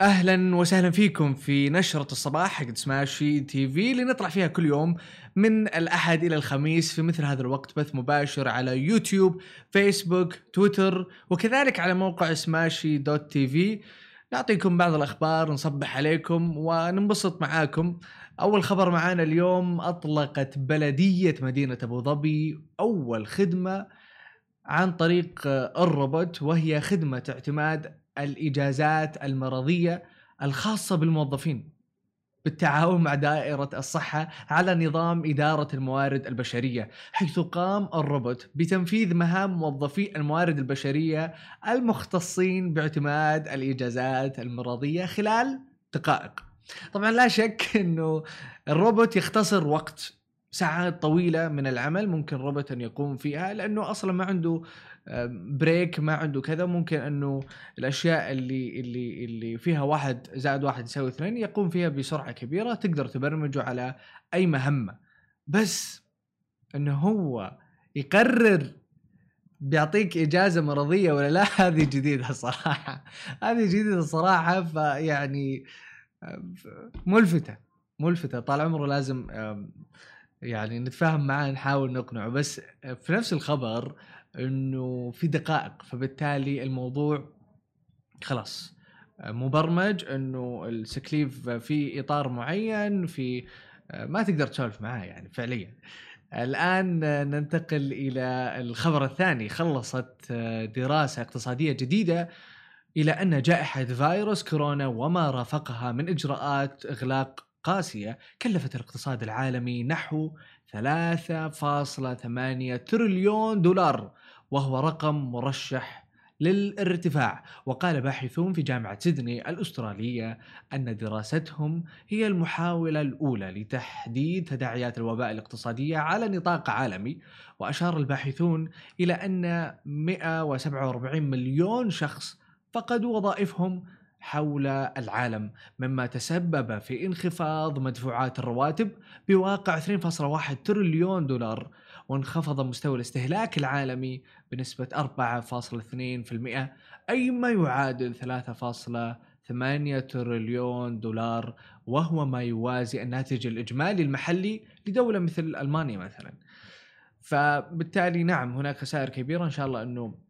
أهلا وسهلا فيكم في نشرة الصباح حق سماشي تي في اللي نطلع فيها كل يوم من الأحد إلى الخميس في مثل هذا الوقت بث مباشر على يوتيوب، فيسبوك، تويتر وكذلك على موقع سماشي dot تي في نعطيكم بعض الأخبار نصبح عليكم وننبسط معاكم. أول خبر معانا اليوم أطلقت بلدية مدينة أبو ظبي أول خدمة عن طريق الروبوت وهي خدمة اعتماد الإجازات المرضية الخاصة بالموظفين بالتعاون مع دائرة الصحة على نظام إدارة الموارد البشرية حيث قام الروبوت بتنفيذ مهام موظفي الموارد البشرية المختصين باعتماد الإجازات المرضية خلال دقائق. طبعا لا شك أنه الروبوت يختصر وقت ساعات طويلة من العمل ممكن روبوت أن يقوم فيها لأنه أصلا ما عنده بريك ما عنده كذا. ممكن أنه الأشياء اللي اللي اللي فيها واحد زائد واحد يساوي اثنين يقوم فيها بسرعة كبيرة تقدر تبرمجه على أي مهمة. بس انه هو يقرر بيعطيك إجازة مرضية ولا لا هذه جديدة الصراحه هذه جديدة الصراحه فيعني ملفتة ملفتة. طال عمره لازم يعني نتفاهم معاه نحاول نقنعه. بس في نفس الخبر إنه في دقائق فبالتالي الموضوع خلاص مبرمج إنه السكليف في إطار معين في ما تقدر تسولف معاه يعني فعليا. الآن ننتقل إلى الخبر الثاني. خلصت دراسة اقتصادية جديدة إلى أن جائحة فيروس كورونا وما رافقها من إجراءات إغلاق قاسية كلفت الاقتصاد العالمي نحو 3.8 تريليون دولار وهو رقم مرشح للارتفاع. وقال باحثون في جامعة سيدني الأسترالية أن دراستهم هي المحاولة الأولى لتحديد تداعيات الوباء الاقتصادية على نطاق عالمي. وأشار الباحثون إلى أن 147 مليون شخص فقدوا وظائفهم حول العالم مما تسبب في انخفاض مدفوعات الرواتب بواقع 2.1 تريليون دولار وانخفض مستوى الاستهلاك العالمي بنسبة 4.2% أي ما يعادل 3.8 تريليون دولار وهو ما يوازي الناتج الإجمالي المحلي لدولة مثل ألمانيا مثلا. فبالتالي نعم هناك خسائر كبيرة إن شاء الله أنه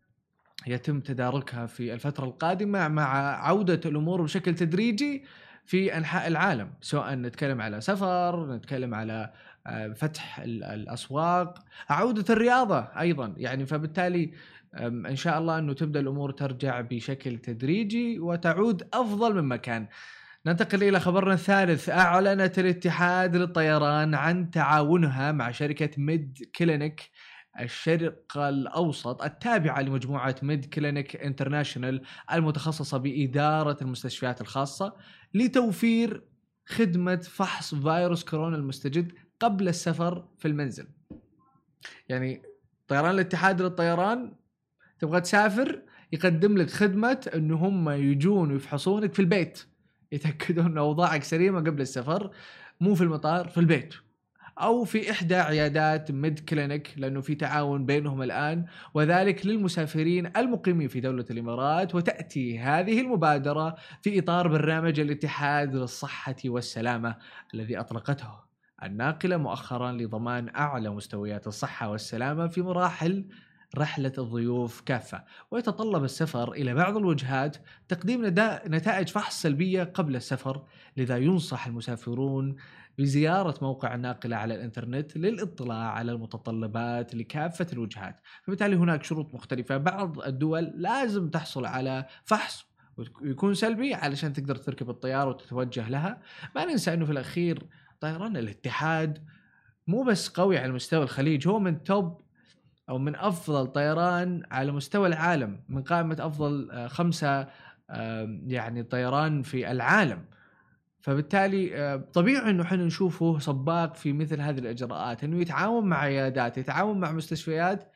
يتم تداركها في الفترة القادمة مع عودة الأمور بشكل تدريجي في أنحاء العالم سواء نتكلم على سفر نتكلم على آه، فتح الأسواق عودة الرياضة أيضا يعني فبالتالي إن شاء الله أنه تبدأ الأمور ترجع بشكل تدريجي وتعود أفضل مما كان. ننتقل إلى خبرنا الثالث أعلنت الاتحاد للطيران عن تعاونها مع شركة ميد كلينيك الشرق الأوسط التابعة لمجموعة ميد كلينيك انترناشونال المتخصصة بإدارة المستشفيات الخاصة لتوفير خدمة فحص فيروس كورونا المستجد قبل السفر في المنزل. يعني طيران الاتحاد للطيران تبغى تسافر؟ يقدم لك خدمة انه هم يجون ويفحصونك في البيت. يتأكدون إن أوضاعك سليمة قبل السفر مو في المطار في البيت. أو في إحدى عيادات ميد كلينيك لأنه في تعاون بينهم الآن وذلك للمسافرين المقيمين في دولة الإمارات وتأتي هذه المبادرة في إطار برنامج الاتحاد للصحة والسلامة الذي أطلقته الناقلة مؤخرا لضمان أعلى مستويات الصحة والسلامة في مراحل رحلة الضيوف كافة. ويتطلب السفر إلى بعض الوجهات تقديم نتائج فحص سلبية قبل السفر لذا ينصح المسافرون بزيارة موقع الناقلة على الإنترنت للإطلاع على المتطلبات لكافة الوجهات. فبالتالي هناك شروط مختلفة. بعض الدول لازم تحصل على فحص ويكون سلبي علشان تقدر تركب الطيارة وتتوجه لها. ما ننسى أنه في الأخير طيران الاتحاد مو بس قوي على مستوى الخليج هو من توب أو من أفضل طيران على مستوى العالم من قائمة أفضل آه، خمسة يعني طيران في العالم. فبالتالي آه، طبيعي إنه إحنا نشوفه سباق في مثل هذه الإجراءات إنه يتعاون مع عيادات يتعاون مع مستشفيات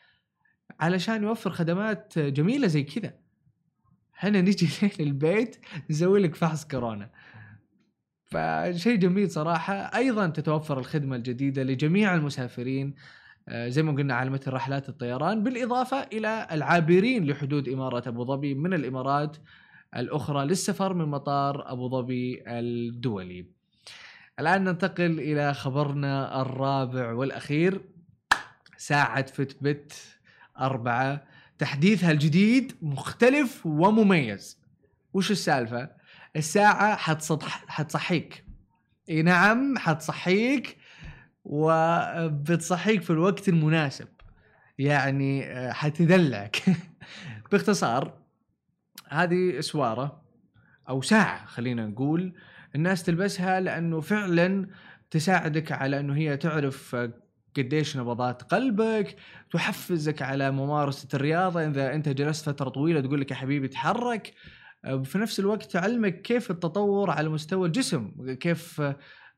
علشان يوفر خدمات جميلة زي كذا. إحنا نجي للبيت نسوي لك فحص كورونا. فشيء جميل صراحة. أيضا تتوفر الخدمة الجديدة لجميع المسافرين. آه، زي ما قلنا على مثل رحلات الطيران بالإضافة إلى العابرين لحدود اماره أبو ظبي من الإمارات الأخرى للسفر من مطار أبو ظبي الدولي. الآن ننتقل إلى خبرنا الرابع والأخير ساعة فتبت أربعة. تحديثها الجديد مختلف ومميز. وش السالفة؟ الساعة حتصح حتصحيك. إي نعم حتصحيك. وبتصحيك في الوقت المناسب. يعني آه، حتدلعك. باختصار هذه اسواره أو ساعة خلينا نقول الناس تلبسها لأنه فعلا تساعدك على أنه هي تعرف قديش نبضات قلبك تحفزك على ممارسة الرياضة. إذا أنت جلست فترة طويلة تقول لك يا حبيبي تحرك في نفس الوقت تعلمك كيف التطور على مستوى الجسم كيف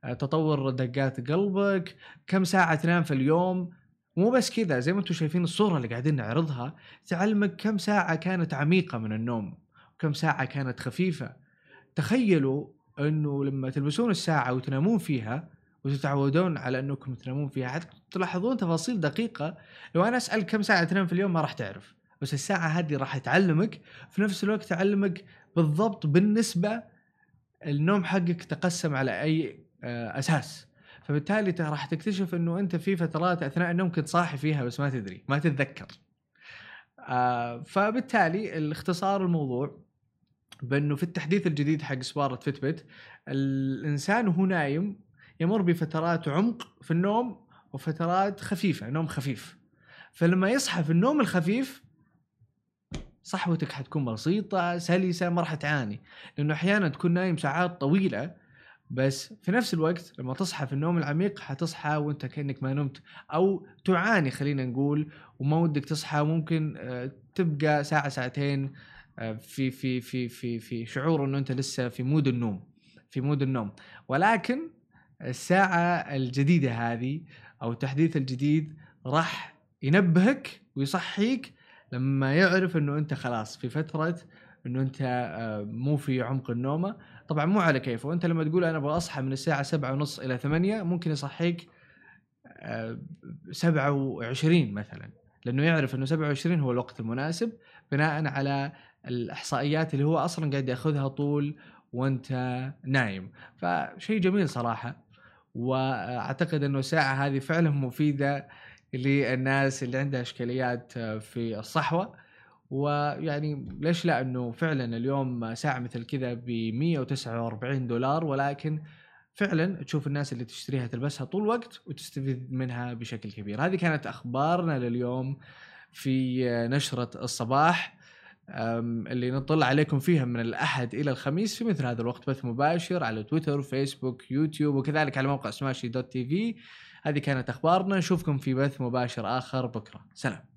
تطور دقات قلبك كم ساعة تنام في اليوم. مو بس كذا زي ما أنتم شايفين الصورة اللي قاعدين نعرضها تعلمك كم ساعة كانت عميقة من النوم وكم ساعة كانت خفيفة. تخيلوا انه لما تلبسون الساعة وتنامون فيها وتتعودون على انكم تنامون فيها تلاحظون تفاصيل دقيقة. لو أنا أسأل كم ساعة تنام في اليوم ما راح تعرف بس الساعة هذه راح تعلمك. في نفس الوقت تعلمك بالضبط بالنسبة النوم حقك تقسم على أي آه، أساس. فبالتالي راح تكتشف إنه أنت في فترات أثناء النوم كنت صاحي فيها بس ما تدري ما تتذكر. آه فبالتالي الاختصار الموضوع بأنه في التحديث الجديد حق سوارة فتبت الإنسان وهو نايم يمر بفترات عمق في النوم وفترات خفيفة نوم خفيف. فلما يصحى في النوم الخفيف صحوتك حتكون بسيطة سلسة ما راح تعاني. لأنه أحيانا تكون نايم ساعات طويلة بس في نفس الوقت لما تصحى في النوم العميق حتصحى وانت كأنك ما نمت. أو تعاني خلينا نقول وما ودك تصحى ممكن آه، تبقى ساعة ساعتين آه، في في في في في شعور إنه أنت لسه في مود النوم في مود النوم. ولكن الساعة الجديدة هذه أو التحديث الجديد راح ينبهك ويصحيك لما يعرف إنه أنت خلاص في فترة إنه أنت آه، مو في عمق النومة. طبعا مو على كيفه. انت لما تقول أنا أبغى أصحى من الساعة سبعة ونص إلى ثمانية ممكن يصحيك آه، سبعة وعشرين مثلا. لأنه يعرف إنه 27 هو الوقت المناسب بناء على الإحصائيات اللي هو أصلا قاعد يأخذها طول وأنت نايم. فشيء جميل صراحة. وأعتقد إنه الساعة هذه فعلا مفيدة للناس اللي عندها إشكاليات في الصحوة. ويعني ليش لا إنه فعلا اليوم ساعة مثل كذا ب 149 دولار ولكن فعلا تشوف الناس اللي تشتريها تلبسها طول الوقت وتستفيد منها بشكل كبير. هذه كانت أخبارنا لليوم في نشرة الصباح اللي نطلع عليكم فيها من الأحد إلى الخميس في مثل هذا الوقت بث مباشر على تويتر فيسبوك يوتيوب وكذلك على موقع سماشي دوت تي في. هذه كانت أخبارنا نشوفكم في بث مباشر آخر بكرة. سلام.